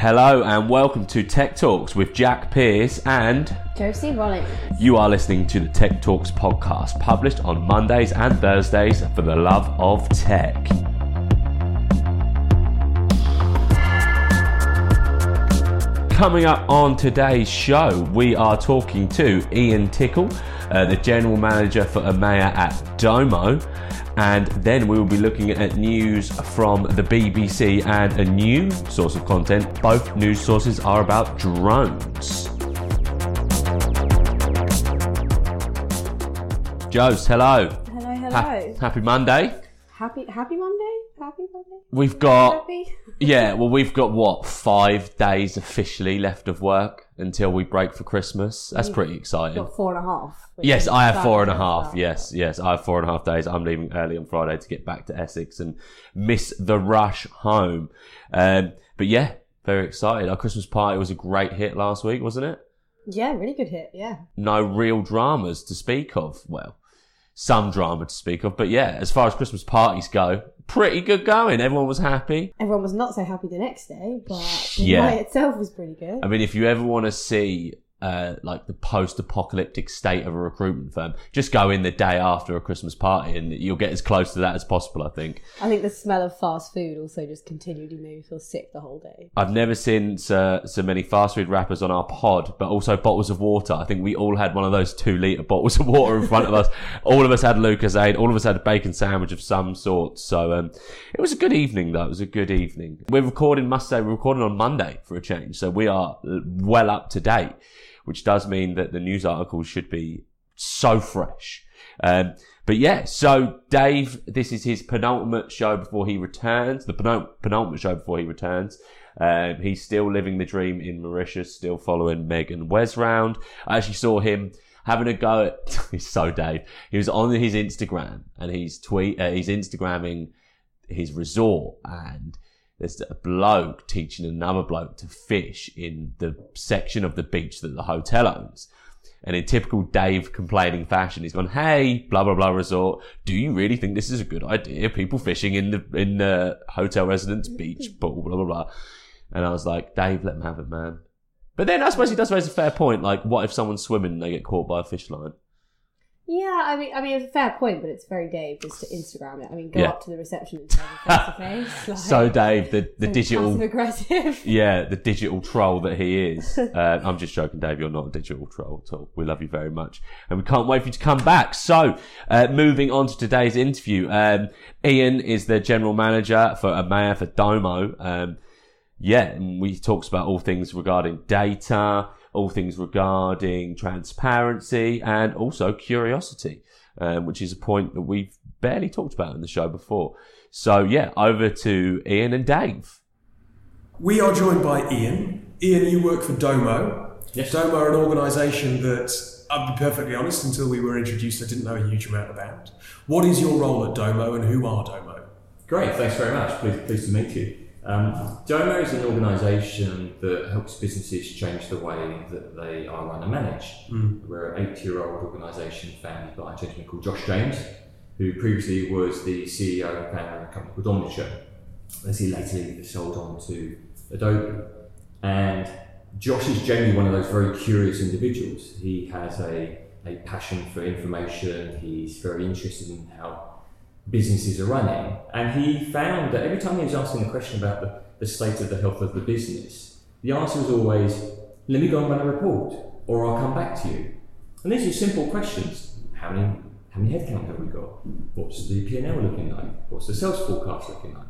Hello and welcome to Tech Talks with Jack Pierce and Josie Rollins. you are listening to the Tech Talks podcast published on Mondays and Thursdays for the love of tech. Coming up on today's show, we are talking to Ian Tickle, uh, the general manager for EMEA at Domo, and then we will be looking at news from the BBC and a new source of content. Both news sources are about drones. Joes, hello. Hello, hello. Ha- happy Monday. happy Happy Monday? Happy Monday? We've got Happy? yeah, well, we've got what five days officially left of work until we break for Christmas. That's pretty exciting. Got four and a half. Yes, I have four and a half. four and a fab, half. fab. Yes, yes, I have four and a half days. I'm leaving early on Friday to get back to Essex and miss the rush home. Um, but yeah, very excited. Our Christmas party was a great hit last week, wasn't it? Yeah, really good hit. Yeah. No real dramas to speak of. Well, some drama to speak of, but yeah, as far as Christmas parties go, pretty good going. Everyone was happy. Everyone was not so happy the next day, but the Yeah. night itself was pretty good. I mean, if you ever want to see uh, like the post-apocalyptic state of a recruitment firm, just go in the day after a Christmas party, and you'll get as close to that as possible. I think. I think the smell of fast food also just continued to make me feel sick the whole day. I've never seen so, so many fast food wrappers on our pod, but also bottles of water. I think we all had one of those two litre bottles of water in front of us. All of us had Lucas Lucozade. All of us had a bacon sandwich of some sort. So um, it was a good evening, though. It was a good evening. We're recording, must say, we're recording on Monday for a change. So we are uh, well up to date, which does mean that the news articles should be so fresh. Um, but yeah, so Dave, this is his penultimate show before he returns, the penul- penultimate show before he returns. Um, he's still living the dream in Mauritius, still following Meg and Wes round. I actually saw him having a go at, he's so Dave. He was on his Instagram and he's tweet, uh, he's Instagramming his resort and there's a bloke teaching another bloke to fish in the section of the beach that the hotel owns. And in typical Dave complaining fashion, he's gone, "Hey, blah blah blah resort. Do you really think this is a good idea? People fishing in the in the hotel residence beach pool, blah blah blah." And I was like, "Dave, let him have it, man." But then I suppose he does raise a fair point. Like, what if someone's swimming and they get caught by a fish line? Yeah, I mean, I mean, it's a fair point, but it's very Dave just to Instagram it. I mean, go Yeah. up to the reception and tell them face to face. Like, So, Dave, the the so digital aggressive. Yeah, the digital troll that he is. Uh, I'm just joking, Dave. You're not a digital troll at all. We love you very much. And we can't wait for you to come back. So, uh, moving on to today's interview. Um, Ian is the general manager for EMEA for Domo. Um, yeah, and we talks about all things regarding data, all things regarding transparency, and also curiosity, um, which is a point that we've barely talked about in the show before. So, yeah, over to Ian and Dave. We are joined by Ian. Ian, you work for Domo. Yes. Domo are an organisation that, I'll be perfectly honest, until we were introduced, I didn't know a huge amount about. What is your role at Domo and who are Domo? Great, thanks very much. Pleased, pleased to meet you. Um, Domo is an organisation that helps businesses change the way that they are run and managed. We're an eight-year-old organisation founded by a gentleman called Josh James, who previously was the CEO and founder of a company called Omniture, as he later sold on to Adobe. And Josh is generally one of those very curious individuals. He has a, a passion for information. He's very interested in how businesses are running. And he found that every time he was asking a question about the, the state of the health of the business, the answer was always, let me go and run a report, or I'll come back to you. And these are simple questions. How many, how many headcount have we got? What's the P&L looking like? What's the sales forecast looking like?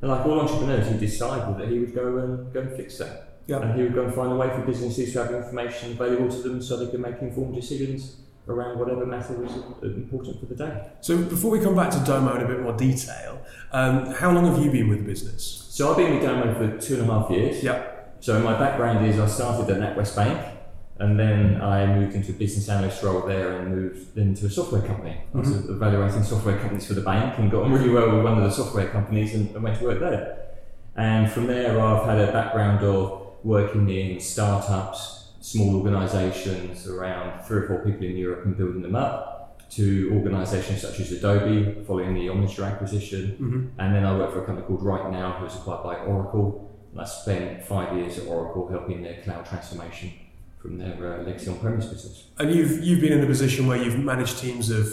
And like all entrepreneurs, he decided that he would go and go and fix that. Yeah. And he would go and find a way for businesses to have information available to them so they could make informed decisions around whatever matter was important for the day. So, before we come back to Domo in a bit more detail, um, how long have you been with the business? So I've been with Domo for two and a half years. Yep. So my background is I started at NatWest Bank and then I moved into a business analyst role there and moved into a software company. I was evaluating software companies for the bank and got on really well with one of the software companies and, and went to work there. And from there I've had a background of working in startups, small organisations, around three or four people in Europe and building them up, to organisations such as Adobe, following the Omniture acquisition. And then I worked for a company called Right Now, who was acquired by Oracle. And I spent five years at Oracle helping their cloud transformation from their uh, legacy on-premise business. And you've you've been in the position where you've managed teams of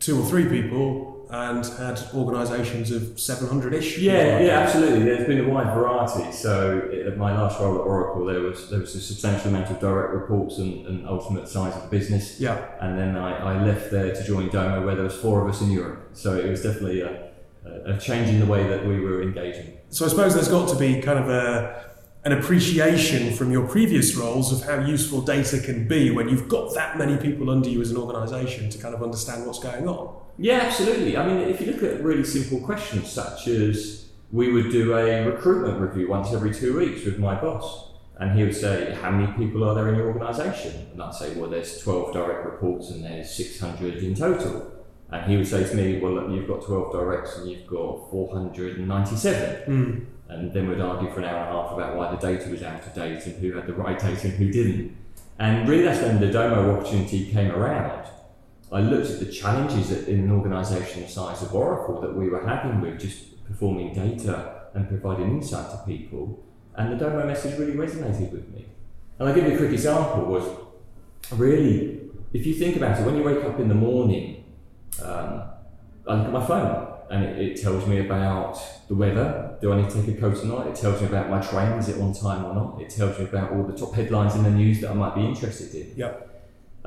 two or three people and had organisations of seven hundred ish. Yeah, yeah, absolutely. There's been a wide variety. So at my last role at Oracle, there was there was a substantial amount of direct reports and, and ultimate size of the business. Yeah. And then I, I left there to join Domo, where there was four of us in Europe. So it was definitely a, a a change in the way that we were engaging. So I suppose there's got to be kind of a an appreciation from your previous roles of how useful data can be when you've got that many people under you as an organisation to kind of understand what's going on. Yeah, absolutely. I mean, if you look at really simple questions such as we would do a recruitment review once every two weeks with my boss, and he would say, How many people are there in your organisation? And I'd say, Well, there's 12 direct reports and there's 600 in total. And he would say to me, Well, look, you've got 12 directs and you've got 497. Hmm. And then we'd argue for an hour and a half about why the data was out of date and who had the right data and who didn't. And really, that's when the Domo opportunity came around. I looked at the challenges in an organisation the size of Oracle that we were having with just performing data and providing insight to people, and the Domo message really resonated with me. And I'll give you a quick example was really, if you think about it, when you wake up in the morning, um, I look at my phone and it, it tells me about the weather. Do I need to take a coat or not? It tells me about my train, is it on time or not? It tells me about all the top headlines in the news that I might be interested in. Yep.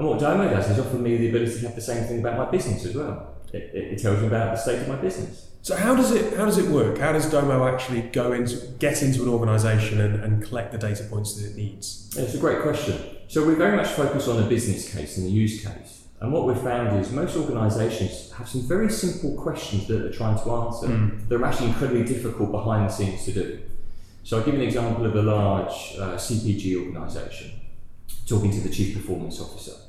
And what Domo does is offer me the ability to have the same thing about my business as well. It, it, it tells me about the state of my business. So how does it how does it work? How does Domo actually go into get into an organisation and, and collect the data points that it needs? Yeah, It's a great question. So we very much focus on the business case and the use case. And what we've found is most organisations have some very simple questions that they're trying to answer. They're actually incredibly difficult behind the scenes to do. So I'll give you an example of a large uh, CPG organisation talking to the chief performance officer.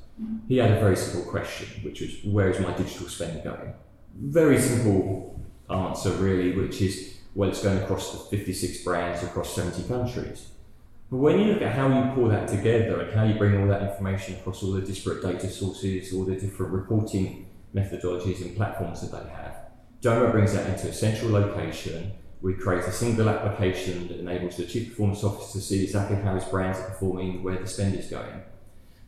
He had a very simple question, which was, "Where is my digital spend going?" Very simple answer, really, which is, "Well, it's going across the 56 brands across 70 countries." But when you look at how you pull that together and how you bring all that information across all the disparate data sources, all the different reporting methodologies and platforms that they have, Domo brings that into a central location. We create a single application that enables the chief performance officer to see exactly how his brands are performing, where the spend is going.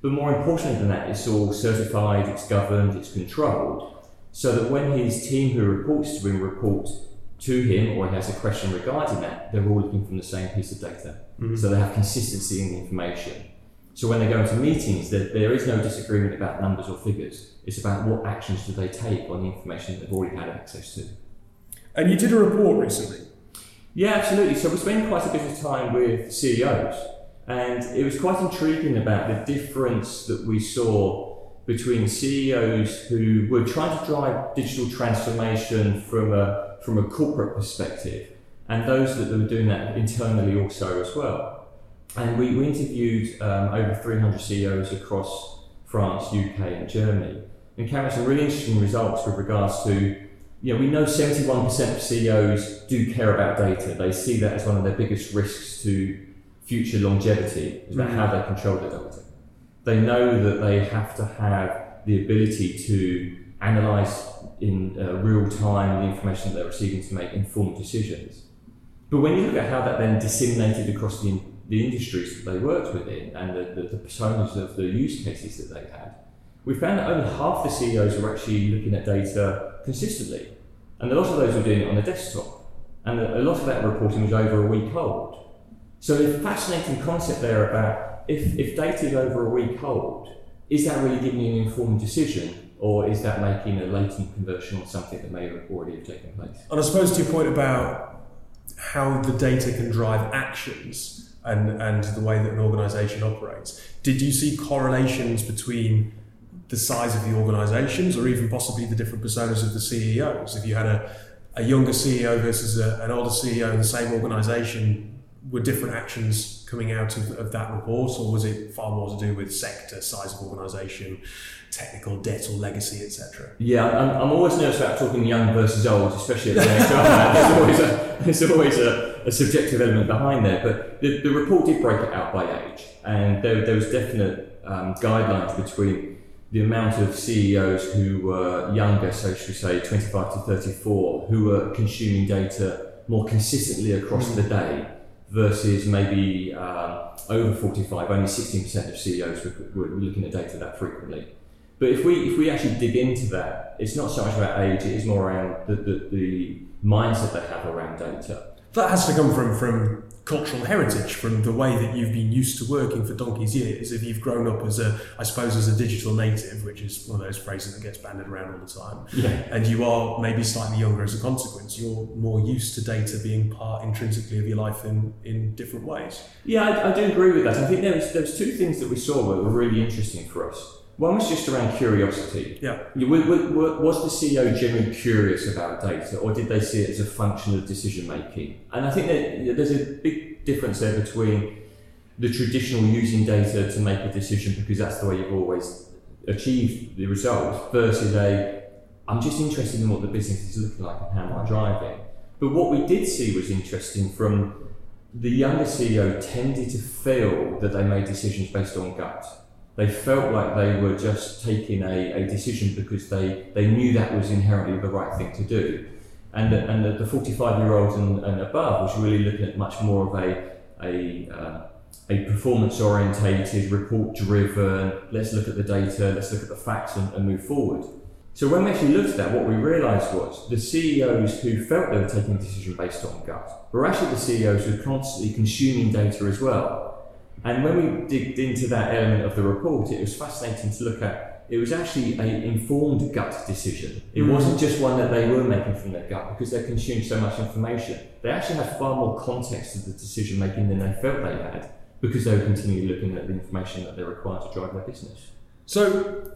But more importantly than that, it's all certified, it's governed, it's controlled, so that when his team who reports to him report to him or he has a question regarding that, they're all looking from the same piece of data. Mm-hmm. So they have consistency in the information. So when they go into meetings, there, there is no disagreement about numbers or figures. It's about what actions do they take on the information that they've already had access to. And you did a report recently. Yeah, absolutely. So we spend quite a bit of time with CEOs, and it was quite intriguing about the difference that we saw between CEOs who were trying to drive digital transformation from a from a corporate perspective, and those that were doing that internally also as well. And we, we interviewed um, over 300 CEOs across France, UK, and Germany, and came out some really interesting results with regards to you know, we know 71% of CEOs do care about data. They see that as one of their biggest risks to future longevity, is about how they control their data. They know that they have to have the ability to analyze in uh, real time the information that they're receiving to make informed decisions. But when you look at how that then disseminated across the, the industries that they worked within and the, the, the personas of the use cases that they had, we found that only half the CEOs were actually looking at data consistently. And a lot of those were doing it on the desktop. And a lot of that reporting was over a week old. So a fascinating concept there about if, if data is over a week old, is that really giving you an informed decision or is that making a latent conversion on something that may have already have taken place? And I suppose to your point about how the data can drive actions and, and the way that an organisation operates, did you see correlations between the size of the organisations or even possibly the different personas of the CEOs? If you had a, a younger CEO versus a, an older CEO in the same organisation, were different actions coming out of, of that report, or was it far more to do with sector, size of organisation, technical debt or legacy, etc.? Yeah, I'm, I'm always nervous about talking young versus old, especially at the age of There's always, a, there's always a, a subjective element behind there. But the, the report did break it out by age, and there, there was definite um, guidelines between the amount of CEOs who were younger, so should we say 25 to 34, who were consuming data more consistently across the day, versus maybe um, over 45, only 16% of CEOs were, were looking at data that frequently. But if we if we actually dig into that, it's not so much about age; it is more around the, the, the mindset they have around data. That has to come from from cultural heritage, from the way that you've been used to working for donkey's years. If you've grown up as a, I suppose, as a digital native, which is one of those phrases that gets banded around all the time, Yeah. and you are maybe slightly younger as a consequence, you're more used to data being part intrinsically of your life in, in different ways. Yeah, I, I do agree with that. I think there was, there was two things that we saw that were really interesting for us. One was just around curiosity. Yeah. Was the CEO generally curious about data, or did they see it as a function of decision making? And I think that there's a big difference there between the traditional using data to make a decision because that's the way you've always achieved the result versus a I'm just interested in what the business is looking like and how am I driving. But what we did see was interesting from the younger CEO tended to feel that they made decisions based on gut. They felt like they were just taking a, a decision because they, they knew that was inherently the right thing to do. And, the- and the, the 45 year olds and, and above was really looking at much more of a, a, uh, a performance orientated, report driven, let's look at the data, let's look at the facts and, and move forward. So when we actually looked at that, what we realised was the CEOs who felt they were taking a decision based on gut were actually the CEOs who were constantly consuming data as well. And when we digged into that element of the report, it was fascinating to look at. It was actually an informed gut decision. It mm. wasn't just one that they were making from their gut because they consumed so much information. They actually had far more context to the decision making than they felt they had because they were continually looking at the information that they're required to drive their business. So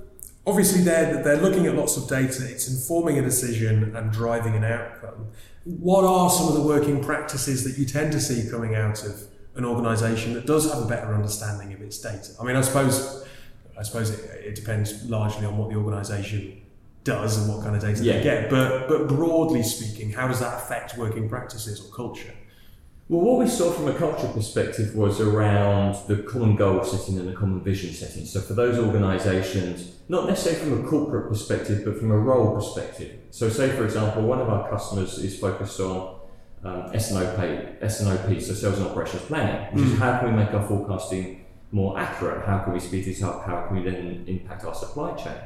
obviously they're they're looking at lots of data. It's informing a decision and driving an outcome. What are some of the working practices that you tend to see coming out of an organisation that does have a better understanding of its data? I mean, I suppose I suppose it, it depends largely on what the organisation does and what kind of data Yeah. they get. But but broadly speaking, how does that affect working practices or culture? Well, what we saw from a cultural perspective was around the common goal setting and the common vision setting. So, for those organisations, not necessarily from a corporate perspective, but from a role perspective. So, say for example, one of our customers is focused on um, SNOP, SNOP, so sales and operations planning, which is how can we make our forecasting more accurate? How can we speed this up? How can we then impact our supply chain?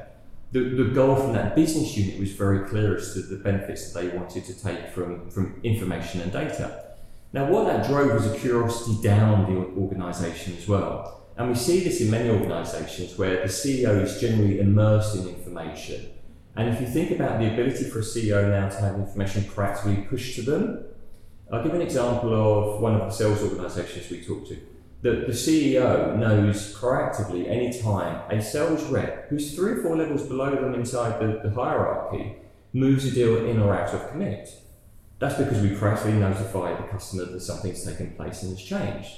The, the goal from that business unit was very clear as to the benefits that they wanted to take from, from information and data. Now, what that drove was a curiosity down the organisation as well. And we see this in many organisations where the CEO is generally immersed in information. And if you think about the ability for a CEO now to have information proactively pushed to them, I'll give an example of one of the sales organisations we talked to. The, the CEO knows proactively any time a sales rep who's three or four levels below them inside the, the hierarchy moves a deal in or out of commit. That's because we proactively notify the customer that something's taken place and has changed.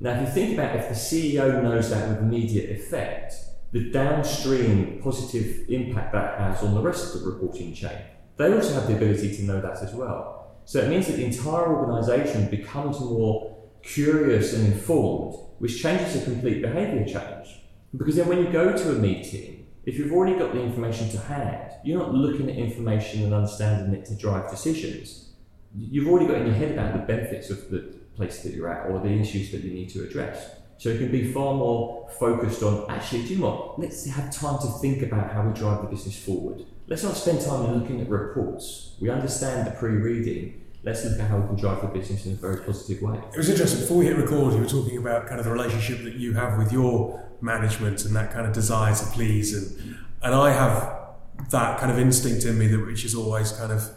Now, if you think about if the CEO knows that with immediate effect, the downstream positive impact that has on the rest of the reporting chain, they also have the ability to know that as well. So it means that the entire organisation becomes more curious and informed, which changes a complete behaviour change. Because then when you go to a meeting, if you've already got the information to hand, you're not looking at information and understanding it to drive decisions. You've already got in your head about the benefits of the place that you're at or the issues that you need to address. So you can be far more focused on actually, do you know what? Let's have time to think about how we drive the business forward. Let's not spend time looking at reports. We understand the pre-reading. Let's look at how we can drive the business in a very positive way. It was interesting. Before we hit record, you were talking about kind of the relationship that you have with your management and that kind of desire to please, and and I have that kind of instinct in me that which is always kind of,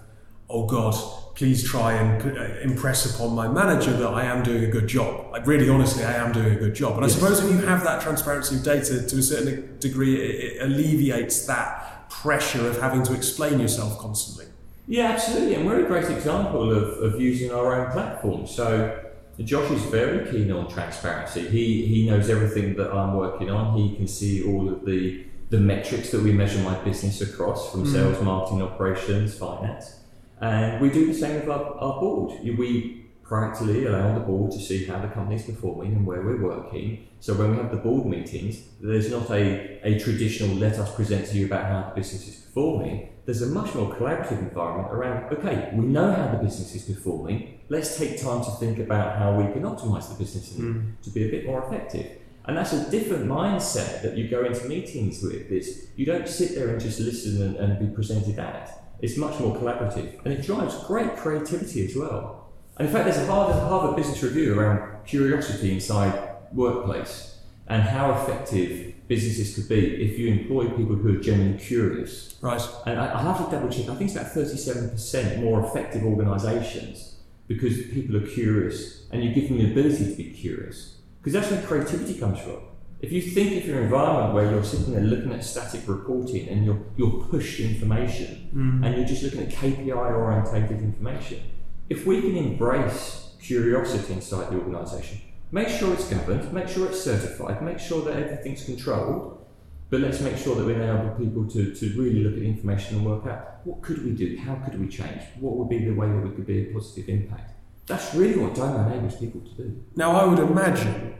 oh God, please try and uh, impress upon my manager that I am doing a good job. Like really, honestly, I am doing a good job. And I suppose if you have that transparency of data to a certain degree, it, it alleviates that pressure of having to explain yourself constantly. Yeah, absolutely. And we're a great example of, of using our own platform. So Josh is very keen on transparency. He he knows everything that I'm working on. He can see all of the the metrics that we measure my business across from mm. sales, marketing, operations, finance. And we do the same with our, our board. We practically allow the board to see how the company is performing and where we're working. So when we have the board meetings, there's not a, a traditional let us present to you about how the business is performing. There's a much more collaborative environment around, okay, we know how the business is performing. Let's take time to think about how we can optimize the business mm. to be a bit more effective. And that's a different mindset that you go into meetings with. Is you don't sit there and just listen and, and be presented at. It's much more collaborative, and it drives great creativity as well. And in fact, there's a Harvard, Harvard Business Review around curiosity inside workplace and how effective businesses could be if you employ people who are genuinely curious. Right. And I, I have to double check. I think it's about 37% more effective organisations because people are curious and you give them the ability to be curious. Because that's where creativity comes from. If you think of your environment where you're sitting there looking at static reporting and you're, you're pushed information mm. and you're just looking at KPI orientated information, if we can embrace curiosity inside the organisation, make sure it's governed, make sure it's certified, make sure that everything's controlled, but let's make sure that we enable people to, to really look at information and work out what could we do, how could we change, what would be the way that we could be a positive impact. That's really what Domo enables people to do. Now, I would imagine,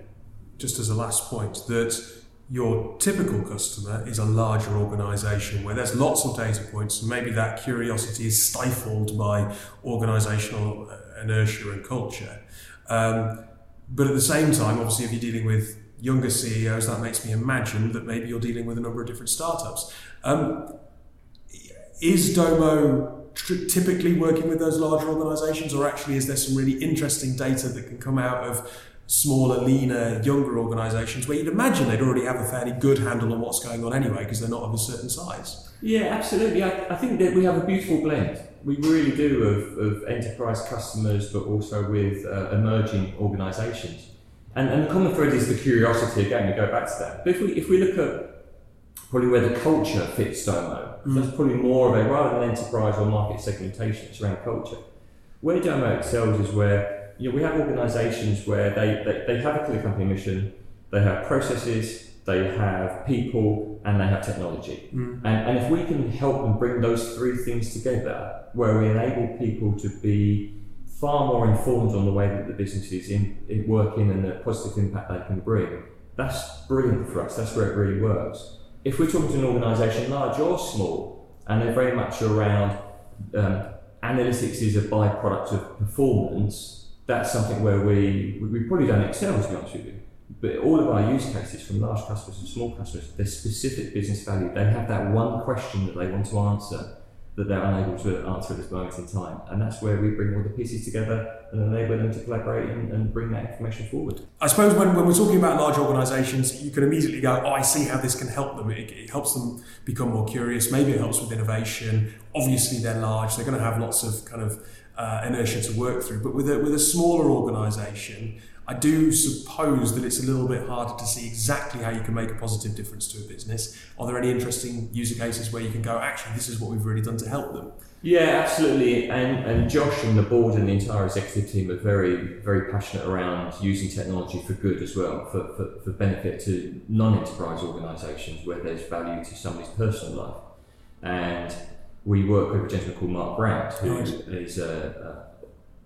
just as a last point, that your typical customer is a larger organization where there's lots of data points and maybe that curiosity is stifled by organizational uh, inertia and culture. Um, but at the same time, obviously, if you're dealing with younger CEOs, that makes me imagine that maybe you're dealing with a number of different startups. Um, is Domo typically working with those larger organizations, or actually is there some really interesting data that can come out of smaller, leaner, younger organisations where you'd imagine they'd already have a fairly good handle on what's going on anyway because they're not of a certain size. Yeah, absolutely. I, I think that we have a beautiful blend. We really do of, of enterprise customers, but also with uh, emerging organisations. And, and the common thread is the curiosity. Again, we go back to that. But if we if we look at probably where the culture fits Domo, mm. that's probably more of a rather than enterprise or market segmentation. It's around culture. Where Domo excels is where you know, we have organisations where they, they, they have a clear company mission, they have processes, they have people, and they have technology. Mm. And, and if we can help them bring those three things together, where we enable people to be far more informed on the way that the business is in, in working and the positive impact they can bring, that's brilliant for us. That's where it really works. If we're talking to an organisation, large or small, and they're very much around um, analytics is a byproduct of performance, that's something where we, we probably don't excel, to be honest with you. But all of our use cases, from large customers and small customers, there's specific business value. They have that one question that they want to answer that they're unable to answer at this moment in time. And that's where we bring all the pieces together and enable them to collaborate and, and bring that information forward. I suppose when, when we're talking about large organisations, you can immediately go, oh, I see how this can help them. It, it helps them become more curious. Maybe it helps with innovation. Obviously, they're large. They're going to have lots of kind of uh, inertia to work through. But with a, with a smaller organisation, I do suppose that it's a little bit harder to see exactly how you can make a positive difference to a business. Are there any interesting user cases where you can go, actually, this is what we've really done to help them? Yeah, absolutely. And, and Josh and the board and the entire executive team are very, very passionate around using technology for good as well, for, for, for benefit to non enterprise organisations where there's value to somebody's personal life. And we work with a gentleman called Mark Brandt, who is a,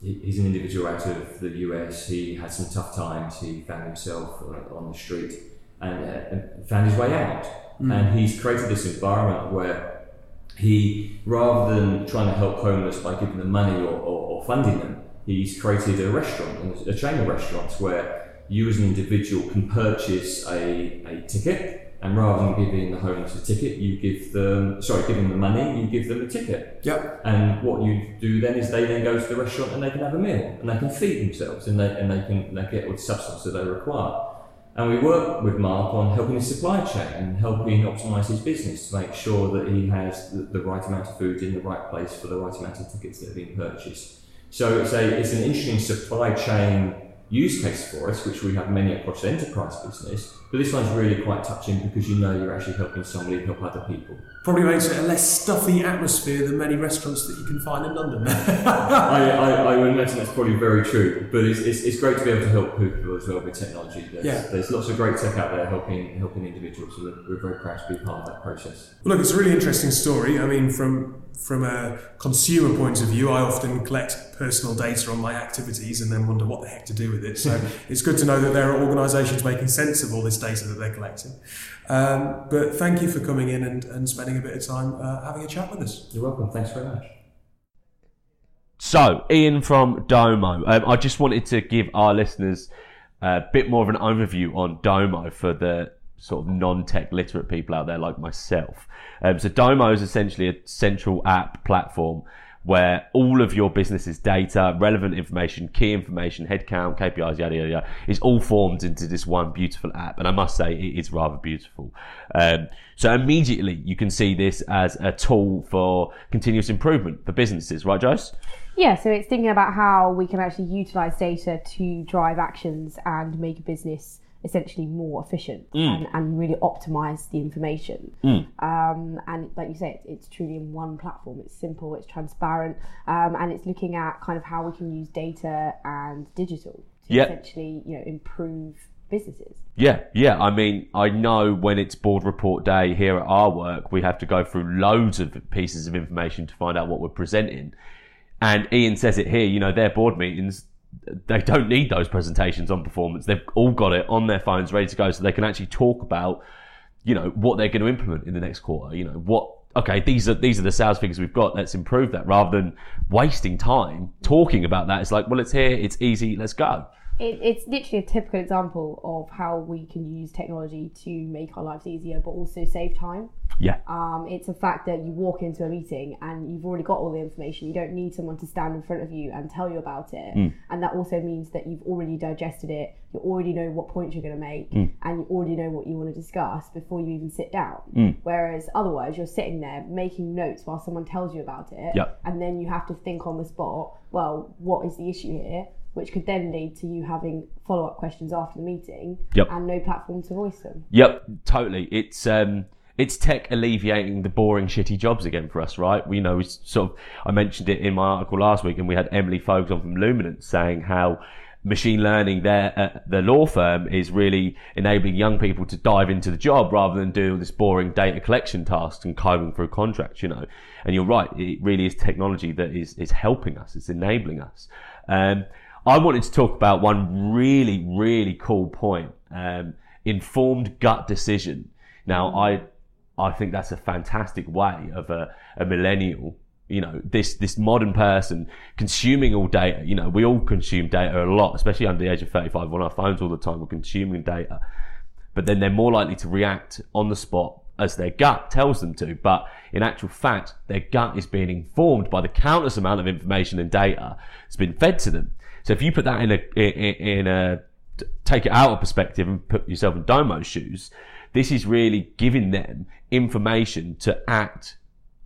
a, he's an individual out of the US. He had some tough times. He found himself uh, on the street and, uh, and, found his way out. Mm. And he's created this environment where he, rather than trying to help homeless by giving them money or, or, or funding them, he's created a restaurant, a chain of restaurants where you as an individual can purchase a, a ticket and rather than giving the homeless a ticket, you give them, sorry, giving them the money, you give them a ticket. Yep. And what you do then is they then go to the restaurant and they can have a meal and they can feed themselves and they, and they can they get all the substance that they require. And we work with Mark on helping his supply chain and helping optimize his business to make sure that he has the, the right amount of food in the right place for the right amount of tickets that are being purchased. So it's a it's an interesting supply chain use case for us, which we have many across enterprise business But this one's really quite touching because you know you're actually helping somebody help other people. Probably makes it a less stuffy atmosphere than many restaurants that you can find in London. I, I, I would imagine that's probably very true, but it's, it's, it's great to be able to help people as well with technology. There's, Yeah. there's lots of great tech out there helping helping individuals, so we're, we're very proud to be part of that process. Well, look, it's a really interesting story. I mean, from from a consumer point of view, I often collect personal data on my activities and then wonder what the heck to do with it. So it's good to know that there are organisations making sense of all this data that they're collecting. Um, but thank you for coming in and, and spending a bit of time uh, having a chat with us. You're welcome. Thanks very much. So, Ian from Domo. Um, I just wanted to give our listeners a bit more of an overview on Domo for the sort of non-tech literate people out there like myself. Um, so, Domo is essentially a central app platform where all of your business's data, relevant information, key information, headcount, KPIs, yada yada yada, is all formed into this one beautiful app. And I must say, it is rather beautiful. Um, so immediately you can see this as a tool for continuous improvement for businesses, right, Jose? Yeah, so it's thinking about how we can actually utilize data to drive actions and make a business essentially more efficient and, and really optimize the information. Um, and like you say, it's, it's truly in one platform. It's simple, it's transparent, um, and it's looking at kind of how we can use data and digital to Yeah. essentially, you know, improve businesses. Yeah, yeah. I mean, I know when it's board report day here at our work, we have to go through loads of pieces of information to find out what we're presenting. And Ian says it here, you know, their board meetings, they don't need those presentations on performance. They've all got it on their phones ready to go so they can actually talk about, you know, what they're going to implement in the next quarter. You know, what, okay, these are, these are the sales figures we've got. Let's improve that rather than wasting time talking about that. It's like, well, it's here. It's easy. Let's go. It, it's literally a typical example of how we can use technology to make our lives easier, but also save time. Yeah. Um, it's a fact that you walk into a meeting and you've already got all the information. You don't need someone to stand in front of you and tell you about it. And that also means that you've already digested it. You already know what points you're going to make, and you already know what you want to discuss before you even sit down. Whereas otherwise, you're sitting there making notes while someone tells you about it, Yep. and then you have to think on the spot. Well, what is the issue here? Which could then lead to you having follow up questions after the meeting, Yep. and no platform to voice them. Yep, totally. It's um, it's tech alleviating the boring, shitty jobs again for us, right? We know, sort of, I mentioned it in my article last week, and we had Emily Foges on from Luminance saying how machine learning, their uh, the law firm, is really enabling young people to dive into the job rather than do this boring data collection tasks and combing through contracts, you know. And you're right, it really is technology that is is helping us, it's enabling us. Um, I wanted to talk about one really, really cool point. Um, informed gut decision. Now, I, I think that's a fantastic way of a, a millennial, you know, this, this modern person consuming all data. You know, we all consume data a lot, especially under the age of 35 on our phones all the time. We're consuming data, but then they're more likely to react on the spot as their gut tells them to. But in actual fact, their gut is being informed by the countless amount of information and data that's been fed to them. So if you put that in a, in, in a, take it out of perspective and put yourself in Domo's shoes, this is really giving them information to act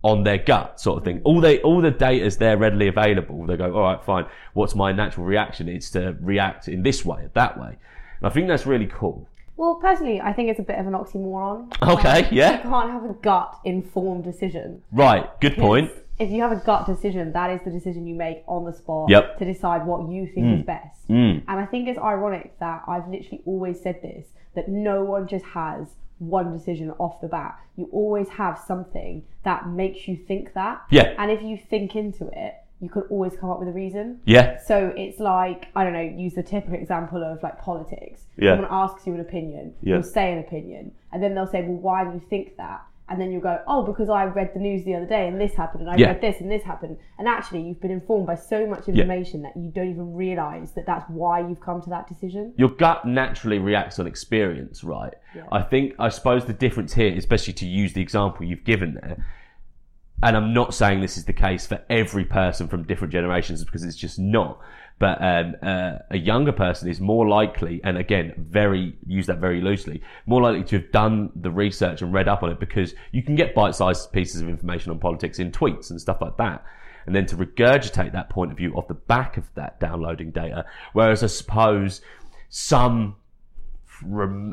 on their gut sort of thing. All they, all the data is there readily available. They go, all right, fine. What's my natural reaction? It's to react in this way, that way. And I think that's really cool. Well, personally, I think it's a bit of an oxymoron. Okay, Like, yeah. You can't have a gut informed decision. Right. Good point. If you have a gut decision, that is the decision you make on the spot Yep. to decide what you think is best. Mm. And I think it's ironic that I've literally always said this that no one just has one decision off the bat. You always have something that makes you think that. Yeah. And if you think into it, you can always come up with a reason. Yeah. So it's like, I don't know, use the typical example of like politics. Yeah. Someone asks you an opinion, Yeah. you'll say an opinion, and then they'll say, Well, why do you think that? And then you'll go, Oh, because I read the news the other day and this happened, and I Yeah. read this and this happened. And actually, you've been informed by so much information that you don't even realize that that's why you've come to that decision. your gut naturally reacts on experience, right? I think, I suppose the difference here, especially to use the example you've given there, and I'm not saying this is the case for every person from different generations because it's just not. But um, uh, a younger person is more likely, and again, very use that very loosely, more likely to have done the research and read up on it because you can get bite-sized pieces of information on politics in tweets and stuff like that, and then to regurgitate that point of view off the back of that downloading data. Whereas I suppose some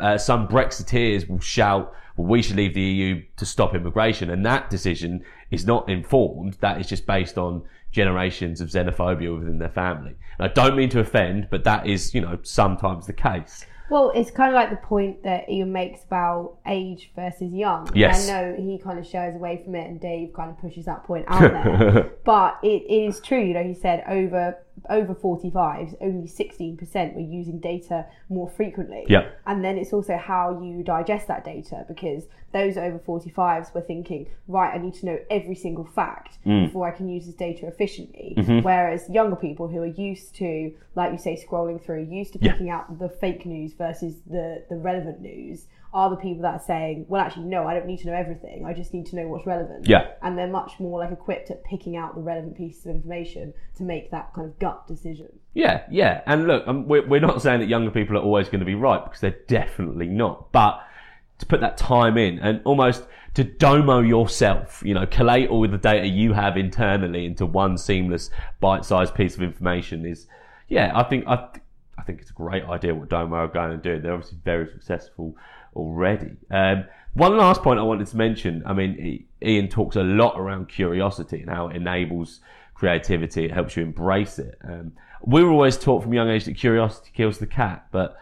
uh, some Brexiteers will shout, well, we should leave the EU to stop immigration. And that decision is not informed. That is just based on generations of xenophobia within their family. And I don't mean to offend, but that is, you know, sometimes the case. Well, it's kind of like the point that Ian makes about age versus young. Yes. I know he kind of shies away from it, and Dave kind of pushes that point out there. but it, it is true, you know. He said over over 45s, only 16% were using data more frequently. Yeah. And then it's also how you digest that data because those over 45s were thinking, right, I need to know every single fact Mm. before I can use this data efficiently. Mm-hmm. Whereas younger people who are used to, like you say, scrolling through, used to Yeah. picking out the fake news versus the, the relevant news, are the people that are saying, well, actually, no, I don't need to know everything. I just need to know what's relevant. Yeah. And they're much more like equipped at picking out the relevant pieces of information to make that kind of gut decision. Yeah, yeah. And look, um, we're, we're not saying that younger people are always going to be right because they're definitely not. But to put that time in and almost to domo yourself, you know, collate all the data you have internally into one seamless bite-sized piece of information is, yeah, I think, I, I think it's a great idea what Domo are going to do. They're obviously very successful already. Um, one last point I wanted to mention. I mean, Ian talks a lot around curiosity and how it enables creativity. It helps you embrace it. Um, we were always taught from a young age that curiosity kills the cat, but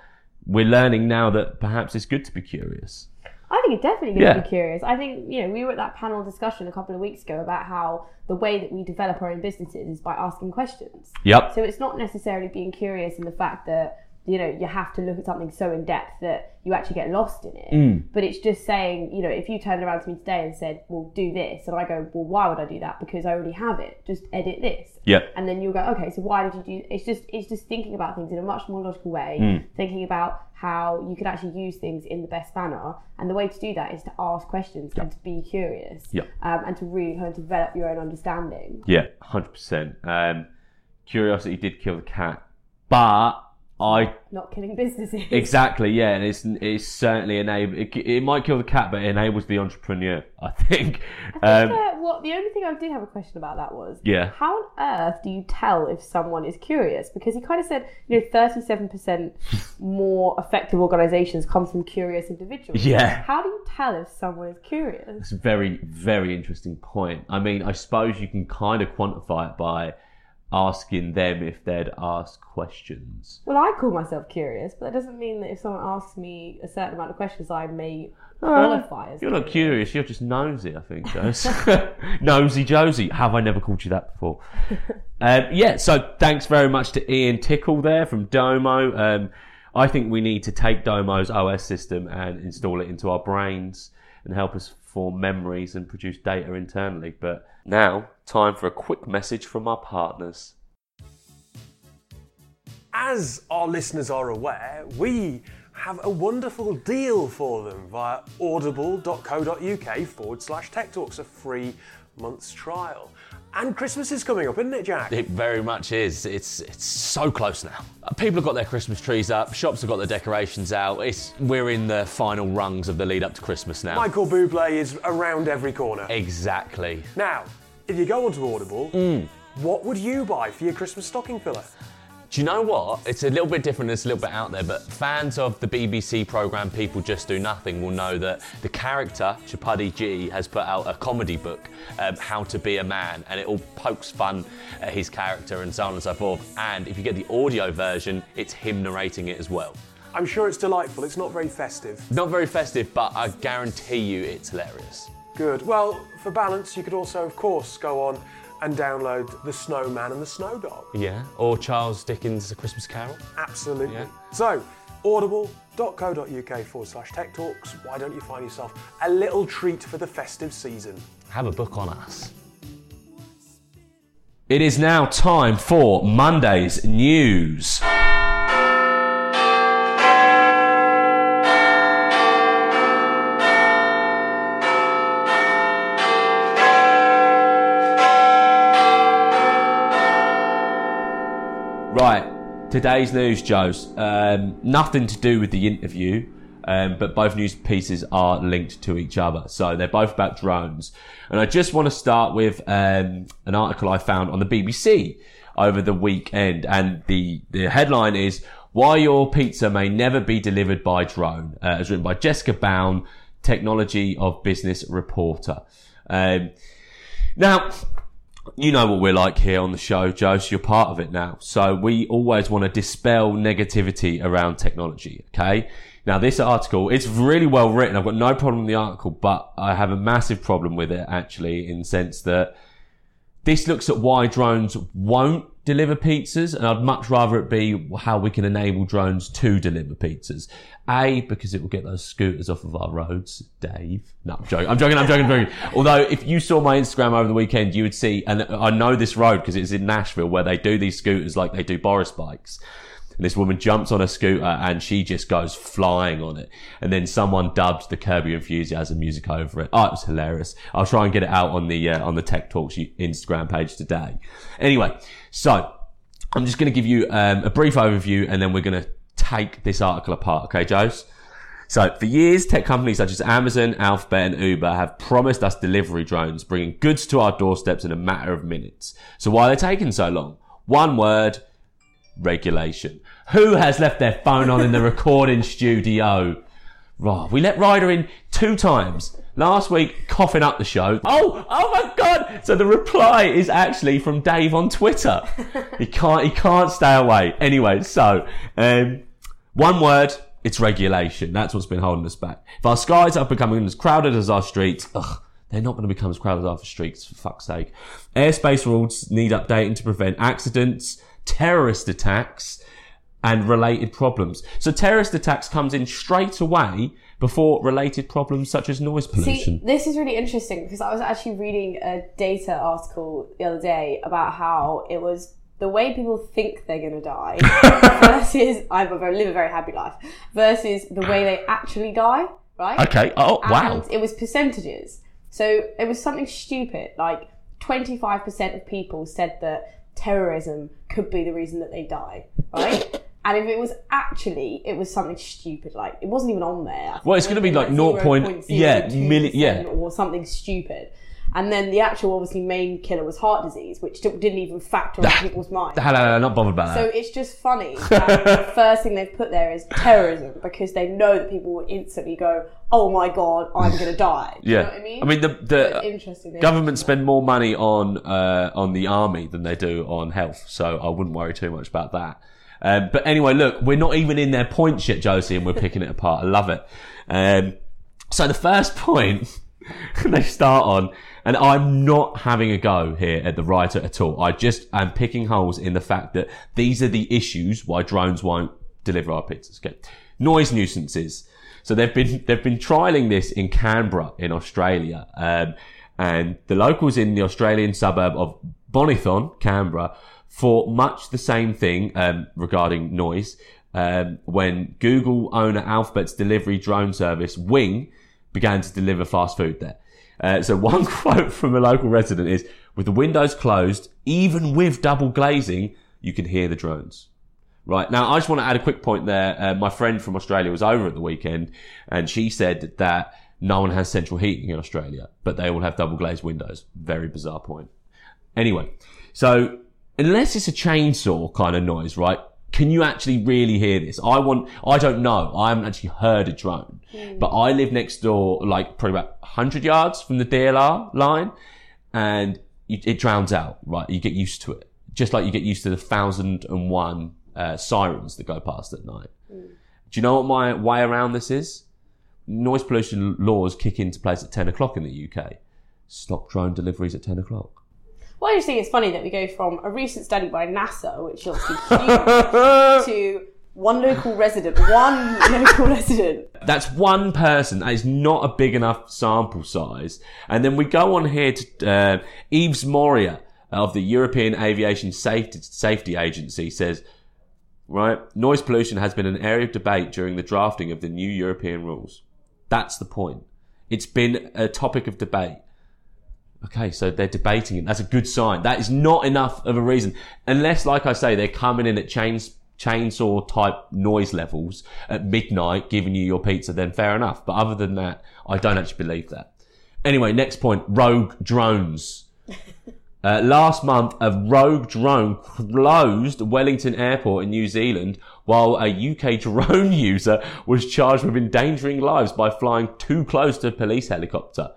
we're learning now that perhaps it's good to be curious. I think it's definitely going Yeah. to be curious. I think, you know, we were at that panel discussion a couple of weeks ago about how the way that we develop our own businesses is by asking questions. Yep. So it's not necessarily being curious in the fact that, you know, you have to look at something so in depth that you actually get lost in it. Mm. But it's just saying, you know, if you turned around to me today and said, well, do this, and I go, well, why would I do that? Because I already have it. Just edit this. Yep. And then you'll go, okay, so why did you do? It's just it's just thinking about things in a much more logical way, Mm. thinking about how you could actually use things in the best manner. And the way to do that is to ask questions and to be curious, Yep. um, and to really kind of develop your own understanding. Yeah, hundred percent. Um, curiosity did kill the cat, but I Not killing businesses. exactly yeah, and it's it's certainly enable. It, it might kill the cat, but it enables the entrepreneur. I think. I Um, uh, what the only thing I did have a question about that was Yeah. how on earth do you tell if someone is curious? Because he kind of said you know thirty seven percent more effective organisations come from curious individuals. Yeah. How do you tell if someone is curious? It's a very, very interesting point. I mean, I suppose you can kind of quantify it by asking them if they'd ask questions. Well, I call myself curious, but that doesn't mean that if someone asks me a certain amount of questions, I may qualify as. You're not curious, you're just nosy, I think, nosy Josie. Have I never called you that before? um, yeah, so thanks very much to Ian Tickle there from Domo. Um, I think we need to take Domo's OS system and install it into our brains and help us form memories and produce data internally. But now, time for a quick message from our partners. As our listeners are aware, we have a wonderful deal for them via audible.co.uk forward slash tech talks, a free month's trial. And Christmas is coming up, isn't it, Jack? It very much is. It's it's so close now. People have got their Christmas trees up. Shops have got their decorations out. It's we're in the final rungs of the lead up to Christmas now. Michael Bublé is around every corner. Exactly. Now, if you go onto Audible, Mm. what would you buy for your Christmas stocking filler? Do you know what? It's a little bit different. It's a little bit out there, but fans of the BBC program People Just Do Nothing will know that the character Chabuddy G has put out a comedy book, um, How to Be a Man, and it all pokes fun at his character and so on and so forth. And if you get the audio version, it's him narrating it as well. I'm sure it's delightful. It's not very festive. Not very festive, but I guarantee you it's hilarious. Good. Well, for balance, you could also, of course, go on and download The Snowman and the Snow Dog. Yeah. Or Charles Dickens' A Christmas Carol. Absolutely. Yeah. So, audible.co.uk forward slash tech talks. Why don't you find yourself a little treat for the festive season? Have a book on us. It is now time for Monday's news. Right, today's news, Joe's. Um, nothing to do with the interview, um, but both news pieces are linked to each other. So they're both about drones. And I just want to start with um, an article I found on the BBC over the weekend. And the, the headline is Why Your Pizza May Never Be Delivered by Drone. Uh, it's written by Jessica Bown, Technology of Business reporter. Um, now, you know what we're like here on the show, Joe. So you're part of it now. So we always want to dispel negativity around technology. Okay. Now this article, it's really well written. I've got no problem with the article, but I have a massive problem with it actually in the sense that this looks at why drones won't deliver pizzas, and I'd much rather it be how we can enable drones to deliver pizzas. A, because it will get those scooters off of our roads, Dave. No, I'm joking. I'm joking. I'm joking. I'm joking. Although, if you saw my Instagram over the weekend, you would see, and I know this road because it's in Nashville where they do these scooters like they do Boris bikes. And this woman jumps on a scooter and she just goes flying on it. And then someone dubbed the Your Enthusiasm music over it. Oh, it was hilarious. I'll try and get it out on the, uh, on the Tech Talks Instagram page today. Anyway, so I'm just going to give you um, a brief overview and then we're going to take this article apart. Okay, Joes? So for years, tech companies such as Amazon, Alphabet and Uber have promised us delivery drones, bringing goods to our doorsteps in a matter of minutes. So why are they taking so long? One word, regulation. Who has left their phone on in the recording studio? Right, we let Ryder in two times. Last week, coughing up the show. Oh, oh my god! So the reply is actually from Dave on Twitter. he can't, he can't stay away. Anyway, so, um, one word, it's regulation. That's what's been holding us back. If our skies are becoming as crowded as our streets, ugh, they're not going to become as crowded as our streets, for fuck's sake. Airspace rules need updating to prevent accidents, terrorist attacks, and related problems. So terrorist attacks comes in straight away before related problems such as noise pollution. See, this is really interesting because I was actually reading a data article the other day about how it was the way people think they're going to die versus I live a very happy life versus the way they actually die, right? Okay. Oh, wow. It was percentages. So it was something stupid like 25% of people said that terrorism could be the reason that they die, right? And if it was actually, it was something stupid, like it wasn't even on there. Well, it's going to be like 0. Point, yeah, million, yeah, or something stupid. And then the actual, obviously, main killer was heart disease, which didn't even factor in people's minds. No, no, no, not bothered about that. So that. it's just funny. that the first thing they've put there is terrorism because they know that people will instantly go, "Oh my god, I'm going to die." Do yeah, you know what I mean? I mean the the interesting. they government spend more money on uh, on the army than they do on health, so I wouldn't worry too much about that. Um, but anyway, look, we're not even in their points yet, Josie, and we're picking it apart. I love it. Um, so the first point they start on, and I'm not having a go here at the writer at all. I just am picking holes in the fact that these are the issues why drones won't deliver our pizzas. Okay. Noise nuisances. So they've been, they've been trialing this in Canberra in Australia. Um, and the locals in the Australian suburb of Bonython, Canberra, thought much the same thing, um, regarding noise. Um, when Google owner Alphabet's delivery drone service Wing began to deliver fast food there. Uh, so one quote from a local resident is, with the windows closed, even with double glazing, you can hear the drones. Right. Now, I just want to add a quick point there. Uh, my friend from Australia was over at the weekend and she said that no one has central heating in Australia, but they all have double glazed windows. Very bizarre point. Anyway, so unless it's a chainsaw kind of noise, right? Can you actually really hear this? I want, I don't know. I haven't actually heard a drone, but I live next door, like probably about 100 yards from the DLR line and it, it drowns out, right? You get used to it. Just like you get used to the thousand and one uh, sirens that go past at night. Do you know what my way around this is? Noise pollution laws kick into place at 10 o'clock in the UK. Stop drone deliveries at 10 o'clock. Well, I just think it's funny that we go from a recent study by NASA, which obviously huge, to one local resident, one local resident. That's one person. That is not a big enough sample size. And then we go on here to uh, Yves Morier of the European Aviation Safety, Safety Agency says, right, noise pollution has been an area of debate during the drafting of the new European rules. That's the point. It's been a topic of debate. Okay, so they're debating it. That's a good sign. That is not enough of a reason. Unless, like I say, they're coming in at chains, chainsaw type noise levels at midnight, giving you your pizza, then fair enough. But other than that, I don't actually believe that. Anyway, next point, rogue drones. Uh, last month, a rogue drone closed Wellington Airport in New Zealand while a UK drone user was charged with endangering lives by flying too close to a police helicopter.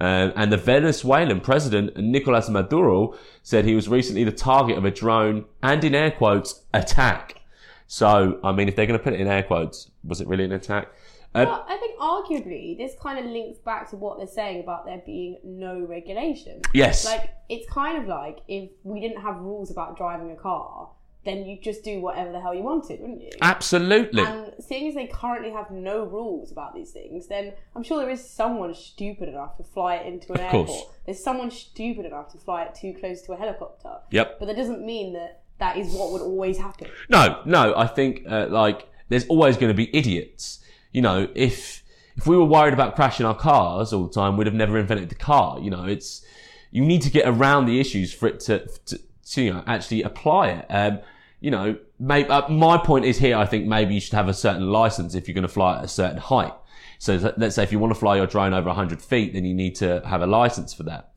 Uh, and the Venezuelan president, Nicolas Maduro, said he was recently the target of a drone and, in air quotes, attack. So, I mean, if they're going to put it in air quotes, was it really an attack? Uh, But I think arguably this kind of links back to what they're saying about there being no regulation. yes. Like it's kind of like if we didn't have rules about driving a car, then you just do whatever the hell you wanted, wouldn't you? Absolutely. And seeing as they currently have no rules about these things, then I'm sure there is someone stupid enough to fly it into an Of course. airport. There's someone stupid enough to fly it too close to a helicopter. Yep. But that doesn't mean that that is what would always happen. No, no, I think uh, like there's always going to be idiots. You know, if if we were worried about crashing our cars all the time, we'd have never invented the car. You know, it's you need to get around the issues for it to to, to you know actually apply it. Um, you know, maybe uh, my point is here. I think maybe you should have a certain license if you're going to fly at a certain height. So let's say if you want to fly your drone over 100 feet, then you need to have a license for that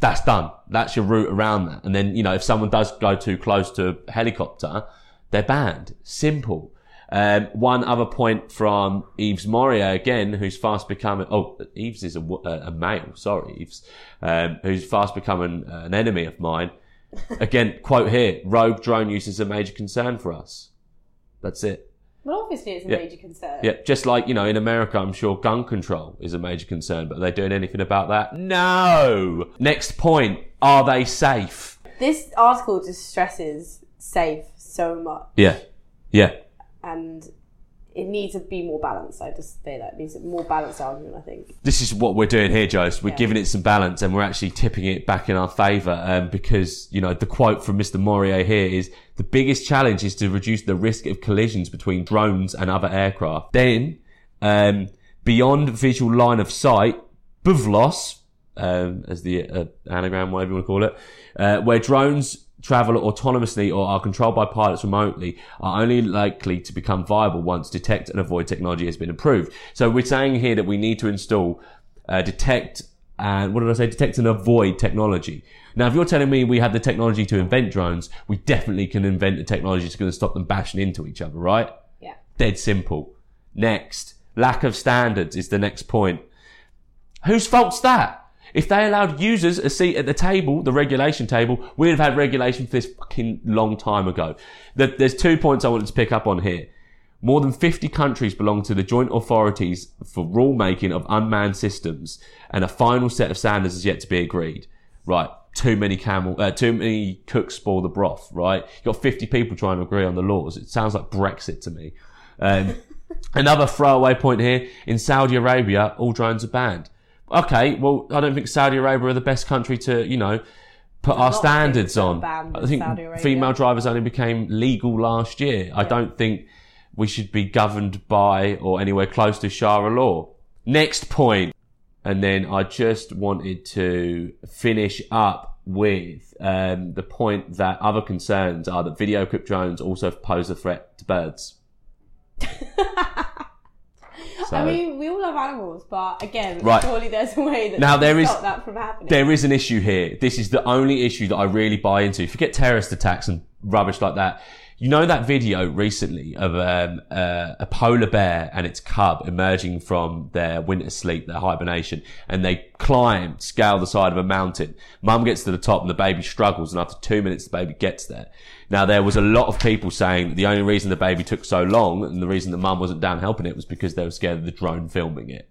that's done. That's your route around that. And then, you know, if someone does go too close to a helicopter, they're banned. Simple. Um, one other point from Eves Morier again, who's fast becoming, oh, Eves is a, a male, sorry, Yves, um, who's fast becoming uh, an enemy of mine. Again, quote here, rogue drone use is a major concern for us. That's it. Well, obviously it's a Yeah. major concern. Yeah, just like, you know, in America, I'm sure gun control is a major concern, but are they doing anything about that? No! Next point, are they safe? This article just stresses safe so much, Yeah. Yeah. and it needs to be more balanced. I just say that it needs a more balanced argument. I think. This is what we're doing here, Joe. We're Yeah. giving it some balance and we're actually tipping it back in our favour. Um, because, you know, the quote from Mr. Morier here is the biggest challenge is to reduce the risk of collisions between drones and other aircraft. Then, um, beyond visual line of sight, BVLOS, um, as the uh, anagram, whatever you want to call it, uh, where drones travel autonomously or are controlled by pilots remotely are only likely to become viable once detect and avoid technology has been improved. So we're saying here that we need to install uh, detect and what did I say? Detect and avoid technology. Now, if you're telling me we have the technology to invent drones, we definitely can invent the technology that's going to stop them bashing into each other, right? Yeah. Dead simple. Next, lack of standards is the next point. Whose fault's that? If they allowed users a seat at the table, the regulation table, we'd have had regulation for this fucking long time ago. The- There's two points I wanted to pick up on here. More than 50 countries belong to the joint authorities for rulemaking of unmanned systems, and a final set of standards is yet to be agreed. Right. Too many camel, uh, too many cooks spoil the broth, right? You've got 50 people trying to agree on the laws. It sounds like Brexit to me. Um, another throwaway point here. In Saudi Arabia, all drones are banned. Okay, well, I don't think Saudi Arabia are the best country to, you know, put our standards things that are on. I think female drivers only became legal last year. I don't think we should be governed by or anywhere close to Sharia law. Next point. And then I just wanted to finish up with um, the point that other concerns are that video clip drones also pose a threat to birds. So, I mean, we all love animals, but again, Right. surely there's a way that Now there is- stop that from happening. there is an issue here. This is the only issue that I really buy into. Forget terrorist attacks and rubbish like that. You know that video recently of um, uh, a polar bear and its cub emerging from their winter sleep, their hibernation, and they climb, scale the side of a mountain. Mum gets to the top and the baby struggles, and after two minutes, the baby gets there. Now, there was a lot of people saying the only reason the baby took so long and the reason the mum wasn't down helping it was because they were scared of the drone filming it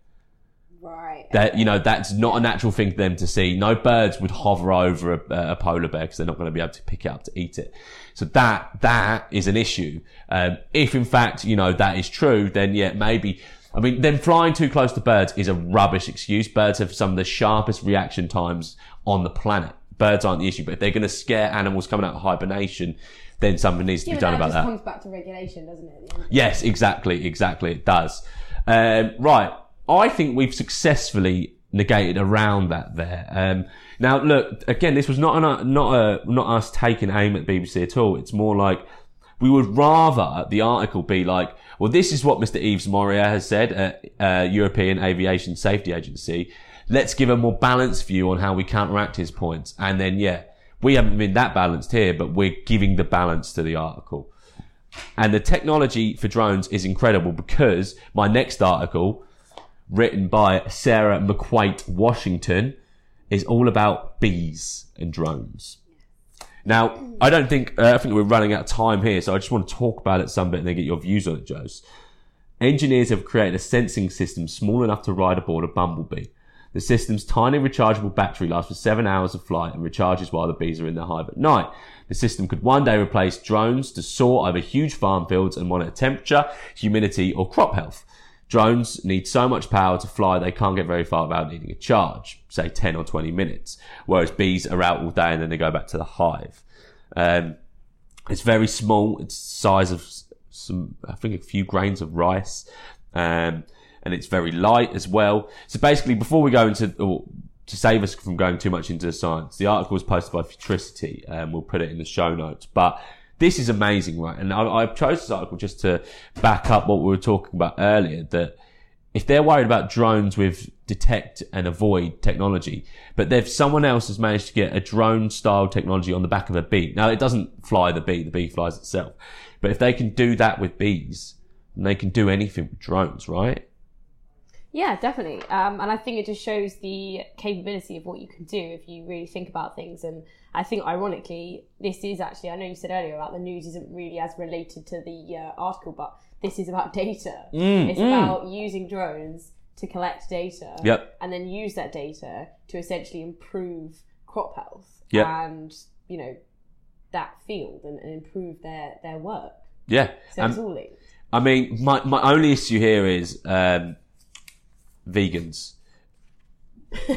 right. that you know that's not a natural thing for them to see. No birds would hover over a, a polar bear because they're not going to be able to pick it up to eat it. So that that is an issue. Um, if in fact you know that is true, then yeah, maybe. I mean, then flying too close to birds is a rubbish excuse. Birds have some of the sharpest reaction times on the planet. Birds aren't the issue, but if they're going to scare animals coming out of hibernation, then something needs to yeah, be done that about just that. comes back to regulation, doesn't it? at the end? Yes, exactly, exactly. It does. Um, right. I think we've successfully negated around that there. Um, now, look again. This was not an, not a not us taking aim at BBC at all. It's more like we would rather the article be like, well, this is what Mr. Yves Morier has said at uh, European Aviation Safety Agency. Let's give a more balanced view on how we counteract his points, and then yeah, we haven't been that balanced here, but we're giving the balance to the article. And the technology for drones is incredible because my next article, written by Sarah McQuate Washington, is all about bees and drones. Now, I don't think, uh, I think we're running out of time here, so I just want to talk about it some bit and then get your views on it, Jose. Engineers have created a sensing system small enough to ride aboard a bumblebee. The system's tiny rechargeable battery lasts for seven hours of flight and recharges while the bees are in their hive at night. The system could one day replace drones to soar over huge farm fields and monitor temperature, humidity, or crop health. Drones need so much power to fly they can't get very far without needing a charge, say 10 or 20 minutes, whereas bees are out all day and then they go back to the hive. Um, it's very small. It's the size of some, I think, a few grains of rice, um, and it's very light as well. So basically, before we go into or to save us from going too much into the science, the article was posted by Futuricity, and um, we'll put it in the show notes. But this is amazing, right? And I, I chose this article just to back up what we were talking about earlier. That if they're worried about drones with detect and avoid technology, but if someone else has managed to get a drone style technology on the back of a bee, now it doesn't fly the bee, the bee flies itself. But if they can do that with bees, then they can do anything with drones, right? Yeah, definitely. Um, and I think it just shows the capability of what you can do if you really think about things. And I think, ironically, this is actually, I know you said earlier about the news isn't really as related to the uh, article, but this is about data. it's about using drones to collect data Yep. and then use that data to essentially improve crop health Yep. and, you know, that field and, and improve their, their work. Yeah. So Um, it's all linked. I mean, my, my only issue here is um, vegans.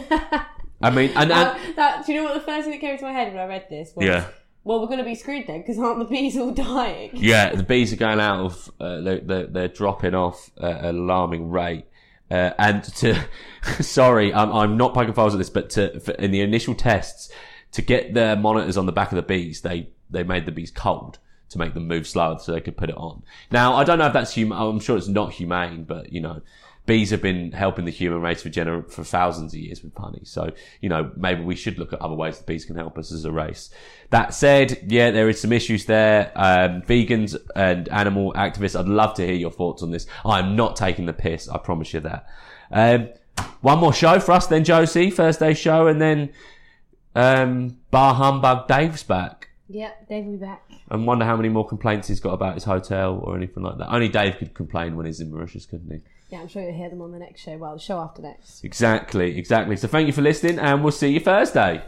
I mean, and, and That, that, do you know what the first thing that came to my head when I read this was, yeah, well, we're going to be screwed then because aren't the bees all dying? yeah, the bees are going out of, uh, they're, they're, dropping off at an alarming rate. Uh, and to, sorry, I'm, I'm not poking holes at this, but to, for, in the initial tests, to get their monitors on the back of the bees, they, they made the bees cold to make them move slower so they could put it on. Now, I don't know if that's human, I'm sure it's not humane, but you know, bees have been helping the human race for gener- for thousands of years with honey. So, you know, maybe we should look at other ways that bees can help us as a race. That said, yeah, there is some issues there. Um, vegans and animal activists, I'd love to hear your thoughts on this. I'm not taking the piss. I promise you that. Um, one more show for us then, Josie. First day show and then, um, Bar Humbug Dave's back. Yep, Dave will be back. And wonder how many more complaints he's got about his hotel or anything like that. Only Dave could complain when he's in Mauritius, couldn't he? Yeah, I'm sure you'll hear them on the next show. Well, the show after next. Exactly, exactly. So thank you for listening, and we'll see you Thursday.